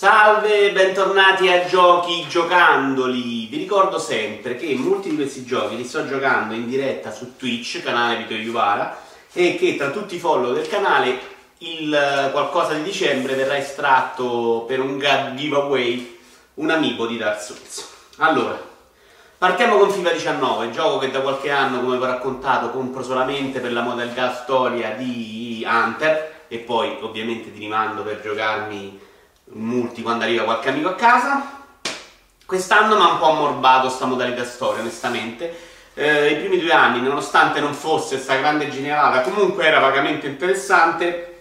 Salve, bentornati a Giochi Giocandoli. Vi ricordo sempre che molti di questi giochi li sto giocando in diretta su Twitch, canale Vito Iuvara, e che tra tutti i follow del canale il eh, qualcosa di dicembre verrà estratto per un giveaway un amico di Dark Souls. Allora, partiamo con FIFA 19, gioco che da qualche anno, come vi ho raccontato, compro solamente per la modalità storia di Hunter e poi ovviamente ti rimando per giocarmi multi quando arriva qualche amico a casa. Quest'anno mi ha un po' ammorbato sta modalità storia, onestamente. Eh, I primi due anni, nonostante non fosse questa grande generata, comunque era vagamente interessante.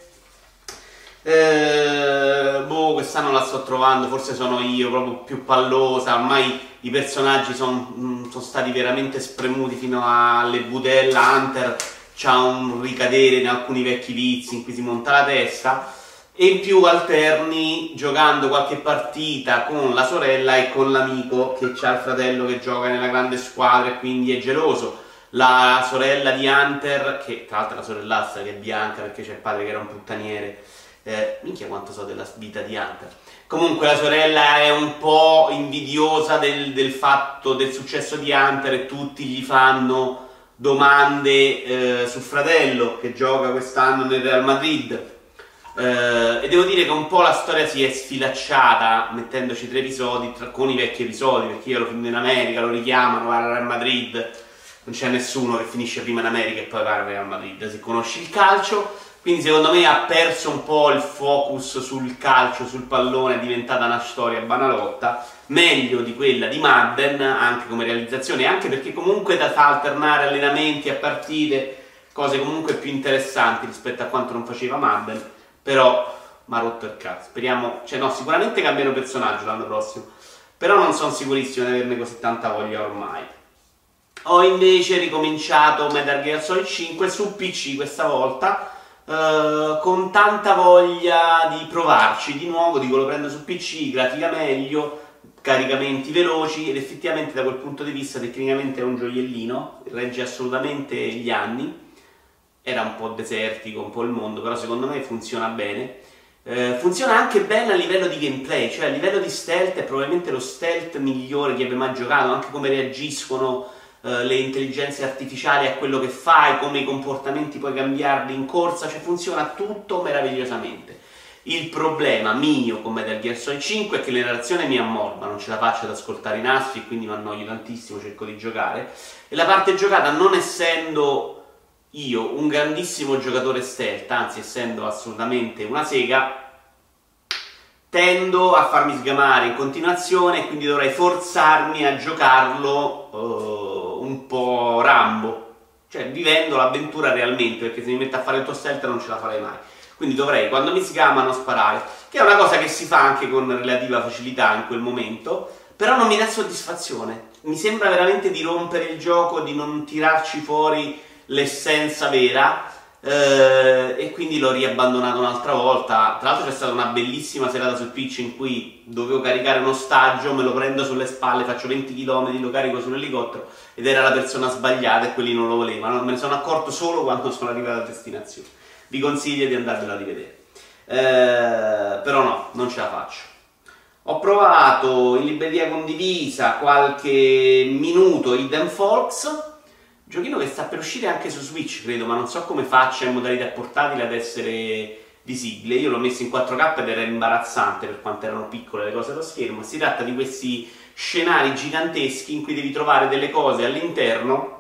Eh, boh, quest'anno la sto trovando, forse sono io proprio più pallosa. Ormai i personaggi sono mm, son stati veramente spremuti fino alle budella. Hunter c'ha un ricadere in alcuni vecchi vizi in cui si monta la testa e in più alterni giocando qualche partita con la sorella e con l'amico che ha il fratello che gioca nella grande squadra e quindi è geloso. La sorella di Hunter, che tra l'altro è la sorellassa che è bianca perché c'è il padre che era un puttaniere. Eh, minchia quanto so della vita di Hunter. Comunque la sorella è un po' invidiosa del, del fatto del successo di Hunter e tutti gli fanno domande eh, sul fratello che gioca quest'anno nel Real Madrid eh, e devo dire che un po' la storia si è sfilacciata mettendoci tre episodi tra, con i vecchi episodi, perché io lo filmo in America, lo richiamano, va al Real Madrid, non c'è nessuno che finisce prima in America e poi va al Real Madrid, si conosce il calcio, quindi secondo me ha perso un po' il focus sul calcio, sul pallone, è diventata una storia banalotta, meglio di quella di Madden, anche come realizzazione, anche perché comunque da alternare allenamenti a partite, cose comunque più interessanti rispetto a quanto non faceva Madden però mi ha rotto il cazzo. Speriamo, cioè no, sicuramente cambiano personaggio l'anno prossimo, però non sono sicurissimo di averne così tanta voglia ormai. Ho invece ricominciato Metal Gear Solid 5 su PC questa volta, eh, con tanta voglia di provarci di nuovo, dico lo prendo su PC, grafica meglio, caricamenti veloci ed effettivamente da quel punto di vista tecnicamente è un gioiellino, regge assolutamente gli anni era un po' desertico, un po' il mondo, però secondo me funziona bene. Eh, funziona anche bene a livello di gameplay, cioè a livello di stealth è probabilmente lo stealth migliore che abbia mai giocato, anche come reagiscono eh, le intelligenze artificiali a quello che fai, come i comportamenti puoi cambiarli in corsa, cioè funziona tutto meravigliosamente. Il problema mio con Metal Gear Solid 5 è che la narrazione mi ammorba, non ce la faccio ad ascoltare i nastri, quindi mi annoio tantissimo, cerco di giocare. E la parte giocata, non essendo io, un grandissimo giocatore stealth, anzi essendo assolutamente una sega, tendo a farmi sgamare in continuazione e quindi dovrei forzarmi a giocarlo uh, un po' rambo, cioè vivendo l'avventura realmente, perché se mi metto a fare il tuo stealth non ce la farei mai. Quindi dovrei, quando mi sgamano, sparare, che è una cosa che si fa anche con relativa facilità in quel momento, però non mi dà soddisfazione. Mi sembra veramente di rompere il gioco, di non tirarci fuori l'essenza vera eh, e quindi l'ho riabbandonato un'altra volta. Tra l'altro c'è stata una bellissima serata sul pitch in cui dovevo caricare un ostaggio, me lo prendo sulle spalle, faccio 20 km, lo carico sull'elicottero ed era la persona sbagliata e quelli non lo volevano. Me ne sono accorto solo quando sono arrivato a destinazione. Vi consiglio di andarvela a rivedere. Eh, però no, non ce la faccio. Ho provato in libreria condivisa qualche minuto Hidden Folks Giochino che sta per uscire anche su Switch, credo, ma non so come faccia in modalità portatile ad essere visibile. Io l'ho messo in 4K ed era imbarazzante per quanto erano piccole le cose allo schermo. Si tratta di questi scenari giganteschi in cui devi trovare delle cose all'interno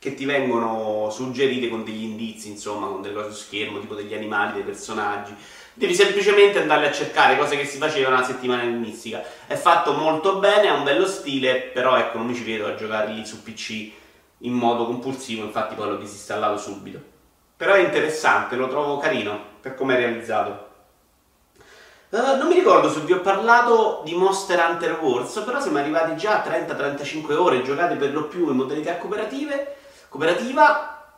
che ti vengono suggerite con degli indizi, insomma, con delle cose su schermo, tipo degli animali, dei personaggi. Devi semplicemente andarle a cercare cose che si facevano la settimana in mistica. È fatto molto bene, ha un bello stile, però ecco, non mi ci vedo a giocare lì su PC in modo compulsivo, infatti poi l'ho disinstallato subito. Però è interessante, lo trovo carino per come è realizzato. Uh, non mi ricordo se vi ho parlato di Monster Hunter Wars, però siamo arrivati già a 30-35 ore giocate per lo più in modalità cooperative. Cooperativa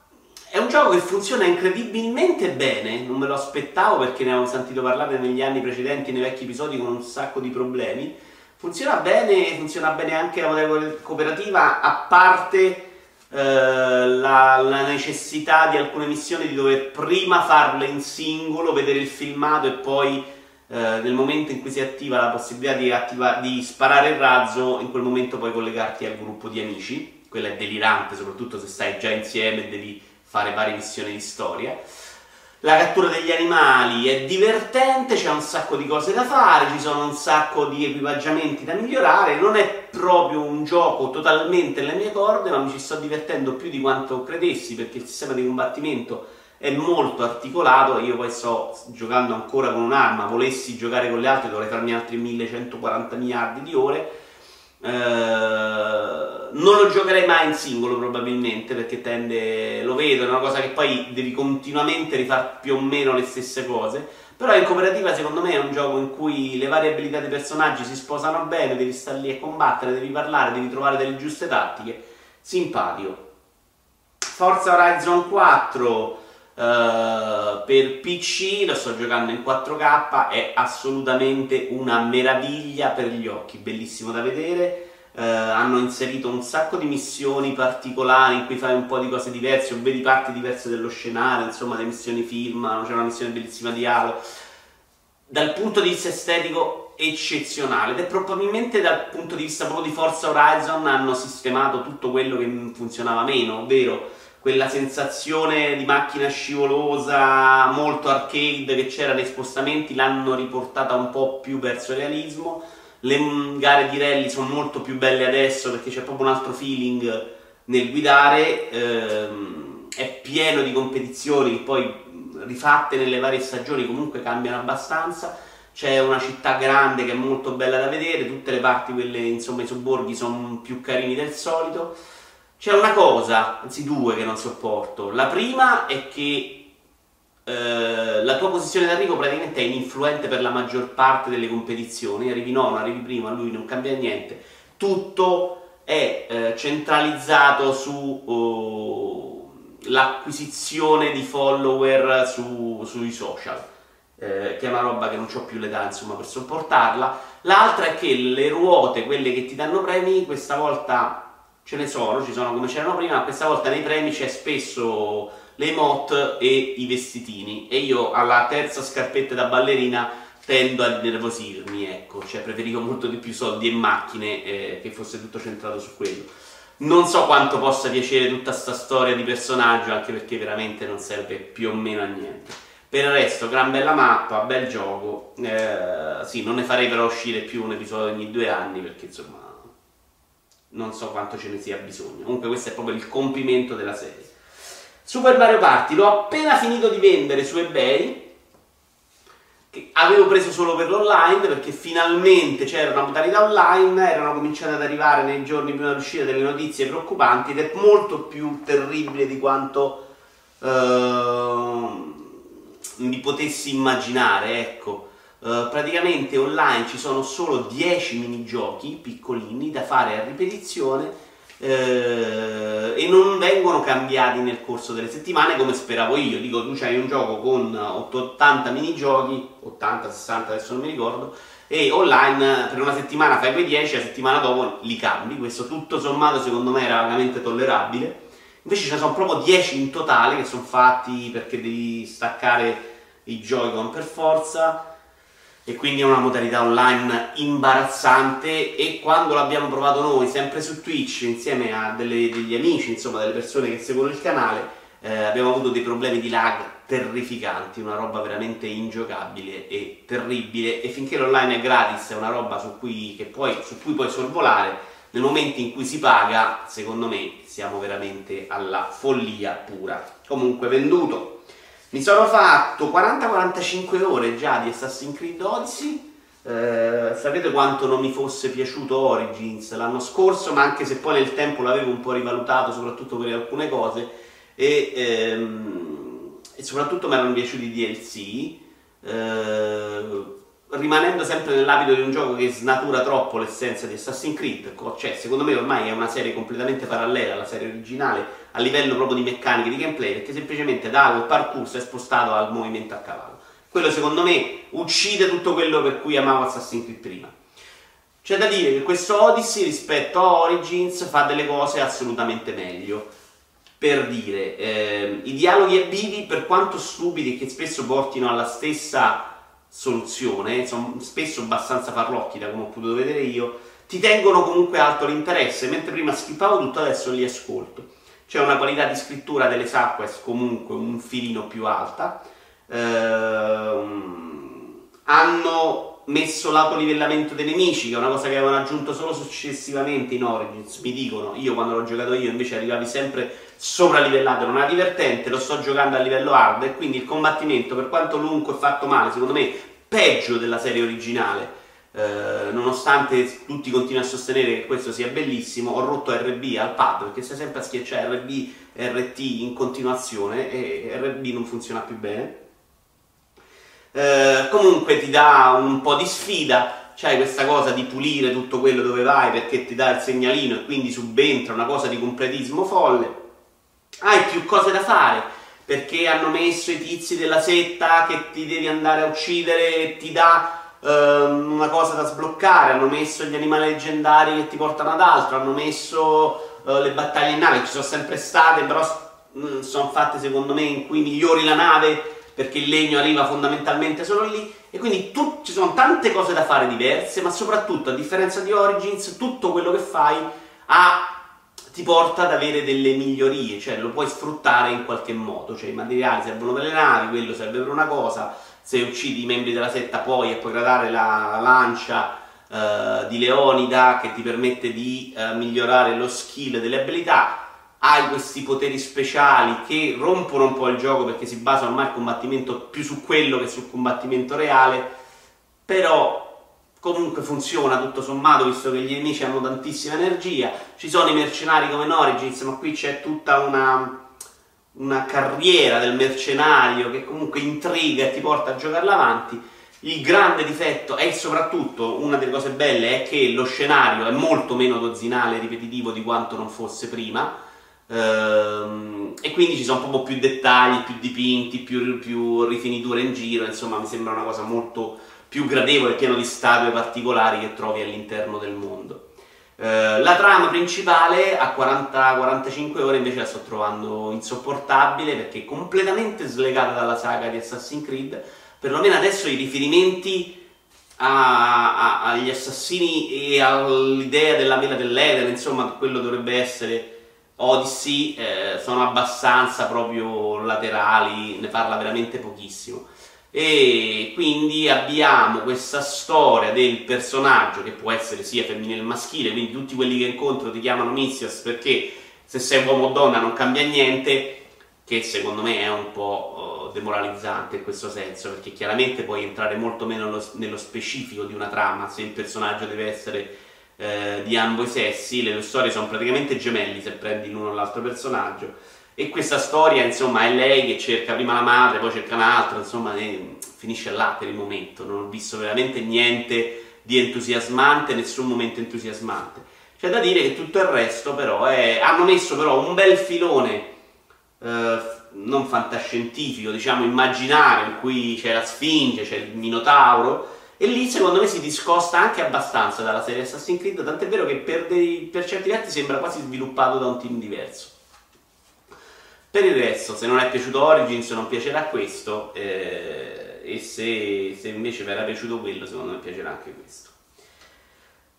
è un gioco che funziona incredibilmente bene, non me lo aspettavo perché ne avevo sentito parlare negli anni precedenti, nei vecchi episodi con un sacco di problemi. Funziona bene, funziona bene anche la modalità cooperativa, a parte la, la, necessità di alcune missioni di dover prima farle in singolo, vedere il filmato e poi eh, nel momento in cui si attiva la possibilità di, attiva, di sparare il razzo, in quel momento puoi collegarti al gruppo di amici, quella è delirante, soprattutto se stai già insieme e devi fare varie missioni di storia. La cattura degli animali è divertente, c'è un sacco di cose da fare, ci sono un sacco di equipaggiamenti da migliorare, non è proprio un gioco totalmente nelle mie corde, ma mi ci sto divertendo più di quanto credessi perché il sistema di combattimento è molto articolato, io poi sto giocando ancora con un'arma, volessi giocare con le altre dovrei farmi altri 1140 miliardi di ore, eh, non lo giocherei mai in singolo probabilmente perché tende, lo vedo, è una cosa che poi devi continuamente rifare più o meno le stesse cose, però in cooperativa secondo me è un gioco in cui le varie abilità dei personaggi si sposano bene, devi stare lì a combattere, devi parlare, devi trovare delle giuste tattiche, simpatico. Forza Horizon 4 Uh, per PC lo sto giocando in 4K, è assolutamente una meraviglia per gli occhi, bellissimo da vedere. Uh, hanno inserito un sacco di missioni particolari in cui fai un po' di cose diverse, o vedi parti diverse dello scenario, insomma, le missioni film, c'è una missione bellissima di Halo. Dal punto di vista estetico eccezionale ed è probabilmente dal punto di vista proprio di Forza Horizon hanno sistemato tutto quello che funzionava meno, ovvero quella sensazione di macchina scivolosa molto arcade che c'era nei spostamenti l'hanno riportata un po' più verso il realismo. Le gare di rally sono molto più belle adesso perché c'è proprio un altro feeling nel guidare. Ehm, è pieno di competizioni che poi rifatte nelle varie stagioni comunque cambiano abbastanza. C'è una città grande che è molto bella da vedere, tutte le parti, quelle insomma i sobborghi sono più carini del solito. C'è una cosa, anzi due che non sopporto. La prima è che eh, la tua posizione d'arrivo praticamente è ininfluente per la maggior parte delle competizioni. Arrivi nono, arrivi prima, lui non cambia niente. Tutto è eh, centralizzato sull'acquisizione uh, di follower su, sui social. Eh, che è una roba che non ho più l'età insomma per sopportarla. L'altra è che le ruote, quelle che ti danno premi, questa volta ce ne sono, ci sono come c'erano prima, ma questa volta nei premi c'è spesso le emote e i vestitini e io alla terza scarpetta da ballerina tendo a nervosirmi, ecco, cioè preferivo molto di più soldi e macchine eh, che fosse tutto centrato su quello. Non so quanto possa piacere tutta questa storia di personaggio, anche perché veramente non serve più o meno a niente. Per il resto, gran bella mappa, bel gioco. Eh, sì, non ne farei però uscire più un episodio ogni due anni, perché insomma non so quanto ce ne sia bisogno. Comunque questo è proprio il compimento della serie. Super Mario Party l'ho appena finito di vendere su eBay, che avevo preso solo per l'online perché finalmente c'era una modalità online, erano cominciate ad arrivare nei giorni prima dell'uscita delle notizie preoccupanti ed è molto più terribile di quanto uh, mi potessi immaginare, ecco. Uh, praticamente online ci sono solo 10 minigiochi piccolini da fare a ripetizione uh, e non vengono cambiati nel corso delle settimane come speravo io. Dico, tu c'hai un gioco con 80 minigiochi, 80, 60, adesso non mi ricordo, e online per una settimana fai quei 10, la settimana dopo li cambi. Questo tutto sommato secondo me era vagamente tollerabile. Invece ce ne sono proprio 10 in totale che sono fatti perché devi staccare i Joy-Con per forza e quindi è una modalità online imbarazzante e quando l'abbiamo provato noi sempre su Twitch insieme a delle, degli amici, insomma delle persone che seguono il canale, eh, abbiamo avuto dei problemi di lag terrificanti, una roba veramente ingiocabile e terribile e finché l'online è gratis è una roba su cui, puoi, su cui puoi sorvolare, nel momento in cui si paga, secondo me siamo veramente alla follia pura. Comunque venduto mi sono fatto 40-45 ore già di Assassin's Creed Odyssey. Eh, sapete quanto non mi fosse piaciuto Origins l'anno scorso, ma anche se poi nel tempo l'avevo un po' rivalutato, soprattutto per alcune cose, e, ehm, e soprattutto mi erano piaciuti i DLC. Eh, rimanendo sempre nell'abito di un gioco che snatura troppo l'essenza di Assassin's Creed, cioè secondo me ormai è una serie completamente parallela alla serie originale a livello proprio di meccaniche di gameplay, perché semplicemente dal parkour si è spostato al movimento a cavallo. Quello secondo me uccide tutto quello per cui amavo Assassin's Creed prima. C'è da dire che questo Odyssey rispetto a Origins fa delle cose assolutamente meglio. Per dire, eh, i dialoghi vivi, per quanto stupidi che spesso portino alla stessa soluzione, sono spesso abbastanza farlocchi da come ho potuto vedere io, ti tengono comunque alto l'interesse, mentre prima skippavo tutto, adesso li ascolto. C'è una qualità di scrittura delle Sapquest comunque un filino più alta. Ehm, hanno messo l'autolivellamento dei nemici, che è una cosa che avevano aggiunto solo successivamente in Origins, mi dicono, io quando l'ho giocato io invece arrivavi sempre sopralivellato, non era divertente, lo sto giocando a livello hard e quindi il combattimento, per quanto lungo e fatto male, secondo me peggio della serie originale, eh, nonostante tutti continuino a sostenere che questo sia bellissimo, ho rotto RB al pad perché stai sempre a schiacciare RB RT in continuazione e RB non funziona più bene. Eh, comunque ti dà un po' di sfida, c'hai questa cosa di pulire tutto quello dove vai perché ti dà il segnalino e quindi subentra una cosa di completismo folle. Hai più cose da fare perché hanno messo i tizi della setta che ti devi andare a uccidere ti dà ehm, una cosa da sbloccare, hanno messo gli animali leggendari che ti portano ad altro, hanno messo eh, le battaglie in nave, ci sono sempre state, però mh, mm, sono fatte secondo me in cui migliori la nave perché il legno arriva fondamentalmente solo lì e quindi tu, ci sono tante cose da fare diverse, ma soprattutto a differenza di Origins tutto quello che fai ha ti porta ad avere delle migliorie, cioè lo puoi sfruttare in qualche modo, cioè i materiali servono per le navi, quello serve per una cosa, se uccidi i membri della setta puoi upgradare la lancia uh, di Leonida che ti permette di uh, migliorare lo skill delle abilità, hai questi poteri speciali che rompono un po' il gioco perché si basa ormai il combattimento più su quello che sul combattimento reale, però comunque funziona tutto sommato visto che gli nemici hanno tantissima energia, ci sono i mercenari come in Origins, ma qui c'è tutta una, una carriera del mercenario che comunque intriga e ti porta a giocarla avanti. Il grande difetto e soprattutto una delle cose belle è che lo scenario è molto meno dozzinale e ripetitivo di quanto non fosse prima e quindi ci sono proprio più dettagli, più dipinti, più, più rifiniture in giro, insomma mi sembra una cosa molto più gradevole, pieno di statue particolari che trovi all'interno del mondo. Eh, la trama principale a 40-45 ore invece la sto trovando insopportabile perché è completamente slegata dalla saga di Assassin's Creed, perlomeno adesso i riferimenti a, a, agli assassini e all'idea della mela dell'Eden, insomma quello dovrebbe essere Odyssey, eh, sono abbastanza proprio laterali, ne parla veramente pochissimo. E quindi abbiamo questa storia del personaggio che può essere sia femminile che maschile, quindi tutti quelli che incontro ti chiamano Missias perché se sei uomo o donna non cambia niente, che secondo me è un po' uh, demoralizzante in questo senso, perché chiaramente puoi entrare molto meno nello, nello specifico di una trama se il personaggio deve essere eh, di ambo i sessi, le due storie sono praticamente gemelli se prendi l'uno o l'altro personaggio e questa storia, insomma, è lei che cerca prima la madre, poi cerca un'altra, insomma, finisce là per il momento. Non ho visto veramente niente di entusiasmante, nessun momento entusiasmante. C'è da dire che tutto il resto, però, è... hanno messo però un bel filone. Eh, non fantascientifico, diciamo immaginario, in cui c'è la Sfinge, c'è il Minotauro, e lì secondo me si discosta anche abbastanza dalla serie Assassin's Creed, tant'è vero che per, dei, per certi versi sembra quasi sviluppato da un team diverso. Per il resto, se non è piaciuto Origins, non piacerà questo, eh, e se, se, invece era piaciuto quello, secondo me piacerà anche questo.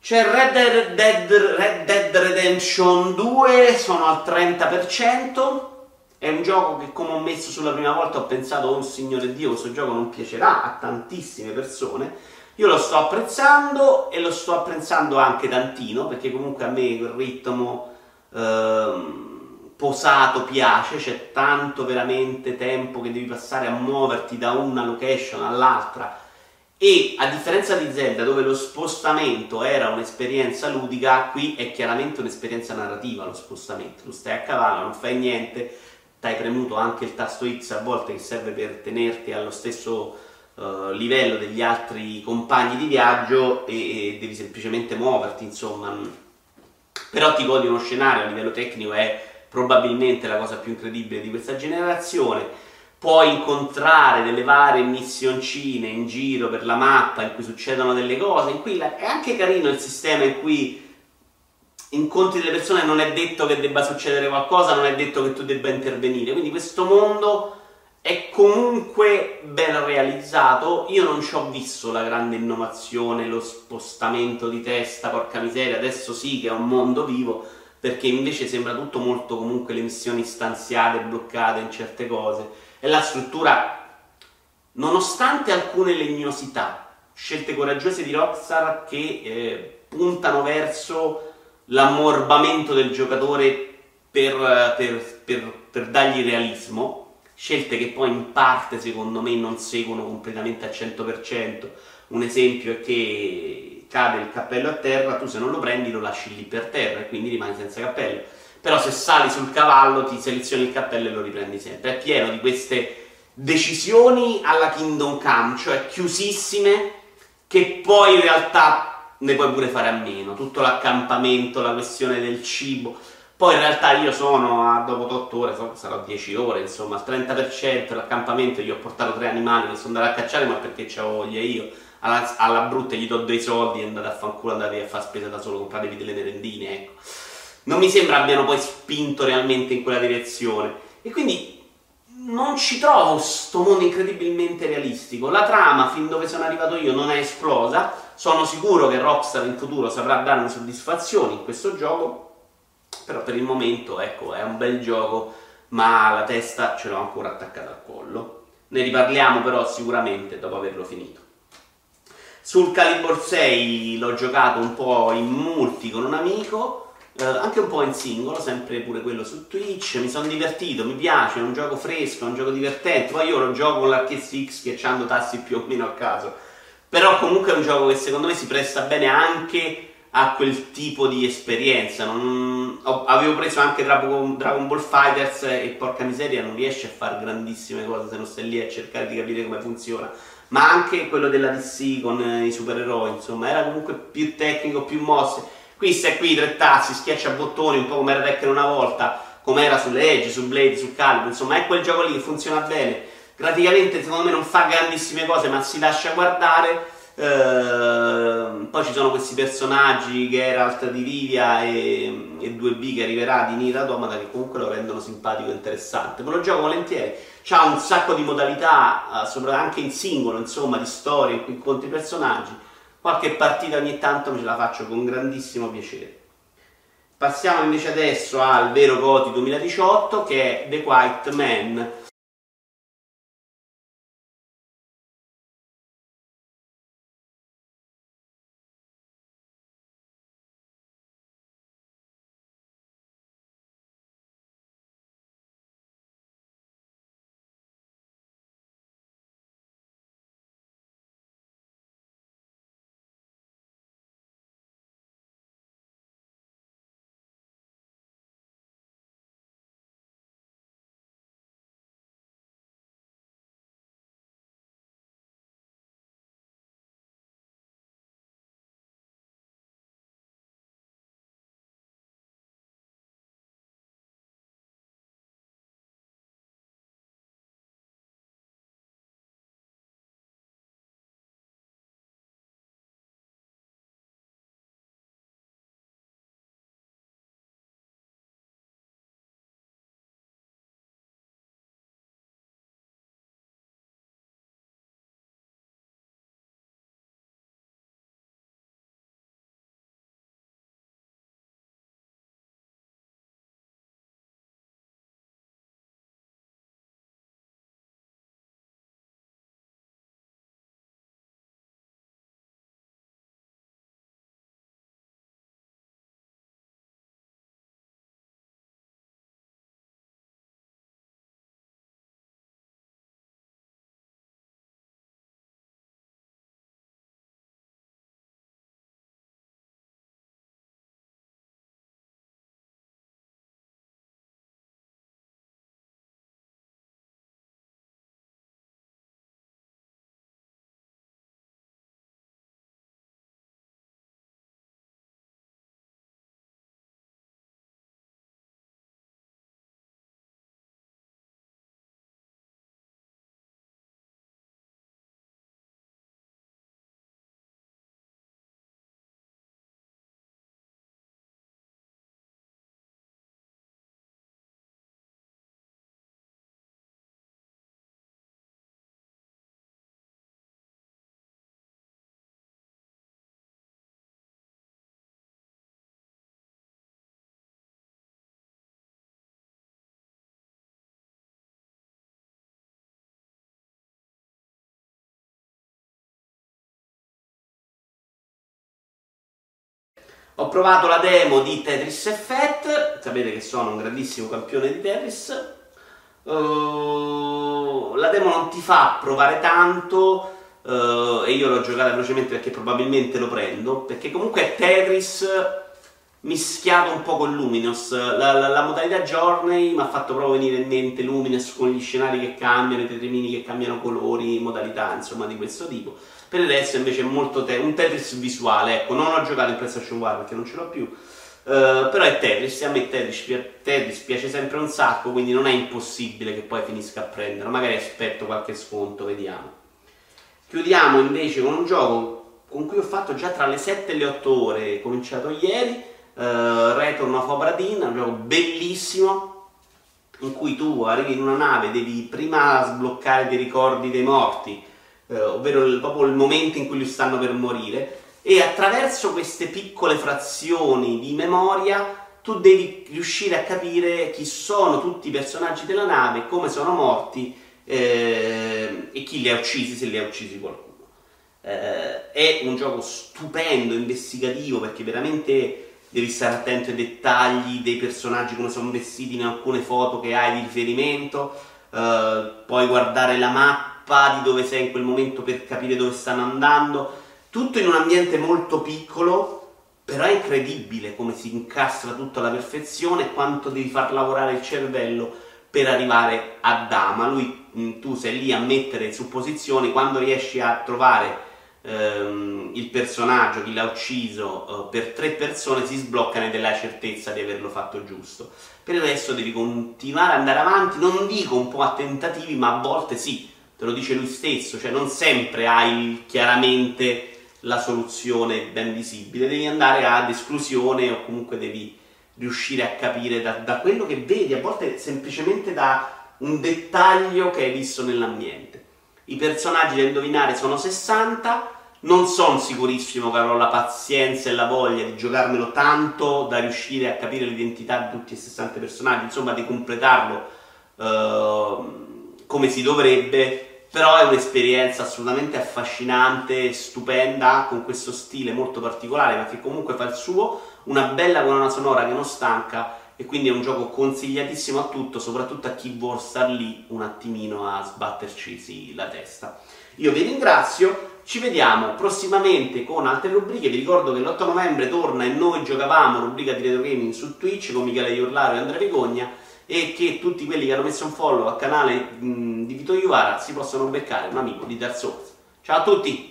C'è Red Dead, Red Dead Redemption 2, sono al 30%. È un gioco che, come ho messo sulla prima volta, ho pensato, oh signore Dio, questo gioco non piacerà a tantissime persone. Io lo sto apprezzando e lo sto apprezzando anche tantino, perché comunque a me quel ritmo... Ehm, posato piace, c'è tanto veramente tempo che devi passare a muoverti da una location all'altra e a differenza di Zelda dove lo spostamento era un'esperienza ludica, qui è chiaramente un'esperienza narrativa lo spostamento, tu stai a cavallo, non fai niente, hai premuto anche il tasto X a volte che serve per tenerti allo stesso uh, livello degli altri compagni di viaggio e, e devi semplicemente muoverti, insomma. Però ti godi uno scenario a livello tecnico è probabilmente la cosa più incredibile di questa generazione. Puoi incontrare delle varie missioncine in giro per la mappa in cui succedono delle cose, in cui è anche carino il sistema in cui incontri delle persone non è detto che debba succedere qualcosa, non è detto che tu debba intervenire. Quindi questo mondo è comunque ben realizzato. Io non ci ho visto la grande innovazione, lo spostamento di testa, porca miseria, adesso sì che è un mondo vivo, perché invece sembra tutto molto comunque le missioni stanziate, bloccate in certe cose. E la struttura, nonostante alcune legnosità, scelte coraggiose di Rockstar che eh, puntano verso l'ammorbamento del giocatore per, per, per, per dargli realismo, scelte che poi in parte secondo me non seguono completamente al 100%. Un esempio è che cade il cappello a terra, tu se non lo prendi lo lasci lì per terra e quindi rimani senza cappello. Però se sali sul cavallo ti selezioni il cappello e lo riprendi sempre. È pieno di queste decisioni alla Kingdom Come, cioè chiusissime, che poi in realtà ne puoi pure fare a meno. Tutto l'accampamento, la questione del cibo poi in realtà io sono a dopo 8 ore, so, sarò 10 ore, insomma, al 30% dell'accampamento io ho portato tre animali che sono andato a cacciare, ma perché c'ho voglia io. Alla, alla, brutta gli do dei soldi e andate a fanculo, andate a fare spesa da solo, compratevi delle merendine, ecco. Non mi sembra abbiano poi spinto realmente in quella direzione. E quindi non ci trovo sto mondo incredibilmente realistico. La trama, fin dove sono arrivato io, non è esplosa. Sono sicuro che Rockstar in futuro saprà darmi soddisfazioni in questo gioco però per il momento ecco è un bel gioco ma la testa ce l'ho ancora attaccata al collo. Ne riparliamo però sicuramente dopo averlo finito. Sul Calibur 6 l'ho giocato un po' in multi con un amico eh, anche un po' in singolo, sempre pure quello su Twitch, mi sono divertito, mi piace, è un gioco fresco, è un gioco divertente, poi io lo gioco con l'HSX che hanno tassi più o meno a caso, però comunque è un gioco che secondo me si presta bene anche a quel tipo di esperienza. Non, avevo preso anche Dragon, Ball Fighters e porca miseria non riesce a fare grandissime cose se non stai lì a cercare di capire come funziona. Ma anche quello della DC con eh, i supereroi, insomma, era comunque più tecnico, più mosse. Qui stai qui, tre tassi, schiaccia bottoni, un po' come era Tekken una volta, come era sulle Edge, su Blade, su Calibur, insomma, è quel gioco lì che funziona bene. Graficamente, secondo me, non fa grandissime cose, ma si lascia guardare Ehm, poi ci sono questi personaggi, Geralt di Rivia e, e 2B che arriverà di Nier Automata che comunque lo rendono simpatico e interessante. Me lo gioco volentieri, c'ha un sacco di modalità, uh, anche in singolo, insomma, di storie in cui incontri personaggi. Qualche partita ogni tanto ce la faccio con grandissimo piacere. Passiamo invece adesso al vero Goti 2018 che è The Quiet Man Ho provato la demo di Tetris Effect, sapete che sono un grandissimo campione di Tetris. Uh, la demo non ti fa provare tanto uh, e io l'ho giocata velocemente perché probabilmente lo prendo, perché comunque è Tetris mischiato un po' con Luminous. La, la, la modalità Journey mi ha fatto proprio venire in mente Luminous con gli scenari che cambiano, i tetrimini che cambiano colori, modalità insomma di questo tipo. Per il resto invece è molto te- un Tetris visuale, ecco, non ho giocato in PlayStation 4 perché non ce l'ho più. Uh, però è Tetris, a me Tetris, Tetris piace sempre un sacco, quindi non è impossibile che poi finisca a prendere, magari aspetto qualche sconto, vediamo. Chiudiamo invece con un gioco con cui ho fatto già tra le 7 e le 8 ore, cominciato ieri, uh, Return of Obra Dinn, un gioco bellissimo in cui tu arrivi in una nave, devi prima sbloccare dei ricordi dei morti, uh, ovvero il, proprio il momento in cui li stanno per morire, e attraverso queste piccole frazioni di memoria tu devi riuscire a capire chi sono tutti i personaggi della nave, come sono morti eh, e chi li ha uccisi, se li ha uccisi qualcuno. Eh, è un gioco stupendo, investigativo, perché veramente devi stare attento ai dettagli dei personaggi, come sono vestiti in alcune foto che hai di riferimento, eh, puoi guardare la mappa di dove sei in quel momento per capire dove stanno andando, tutto in un ambiente molto piccolo, però è incredibile come si incastra tutto alla perfezione e quanto devi far lavorare il cervello per arrivare a Dama. Lui, mm, tu sei lì a mettere supposizioni, quando riesci a trovare ehm, il personaggio, chi l'ha ucciso, eh, per tre persone si sbloccano ed è certezza di averlo fatto giusto. Per il resto devi continuare ad andare avanti, non dico un po' a tentativi, ma a volte sì, te lo dice lui stesso, cioè non sempre hai chiaramente la soluzione ben visibile, devi andare ad esclusione o comunque devi riuscire a capire da, da quello che vedi, a volte semplicemente da un dettaglio che hai visto nell'ambiente. I personaggi da indovinare sono 60, non sono sicurissimo che avrò la pazienza e la voglia di giocarmelo tanto da riuscire a capire l'identità di tutti i 60 personaggi, insomma di completarlo eh, come si dovrebbe, però è un'esperienza assolutamente affascinante, stupenda, con questo stile molto particolare, ma che comunque fa il suo, una bella colonna sonora che non stanca e quindi è un gioco consigliatissimo a tutto, soprattutto a chi vuole star lì un attimino a sbatterci la testa. Io vi ringrazio, ci vediamo prossimamente con altre rubriche, vi ricordo che l'8 novembre torna e noi giocavamo rubrica di retro gaming su Twitch con Michele Iorlaro e Andrea Vigogna e che tutti quelli che hanno messo un follow al canale mh, di Vito Iuvara si possono beccare un amico di Dark Souls. Ciao a tutti!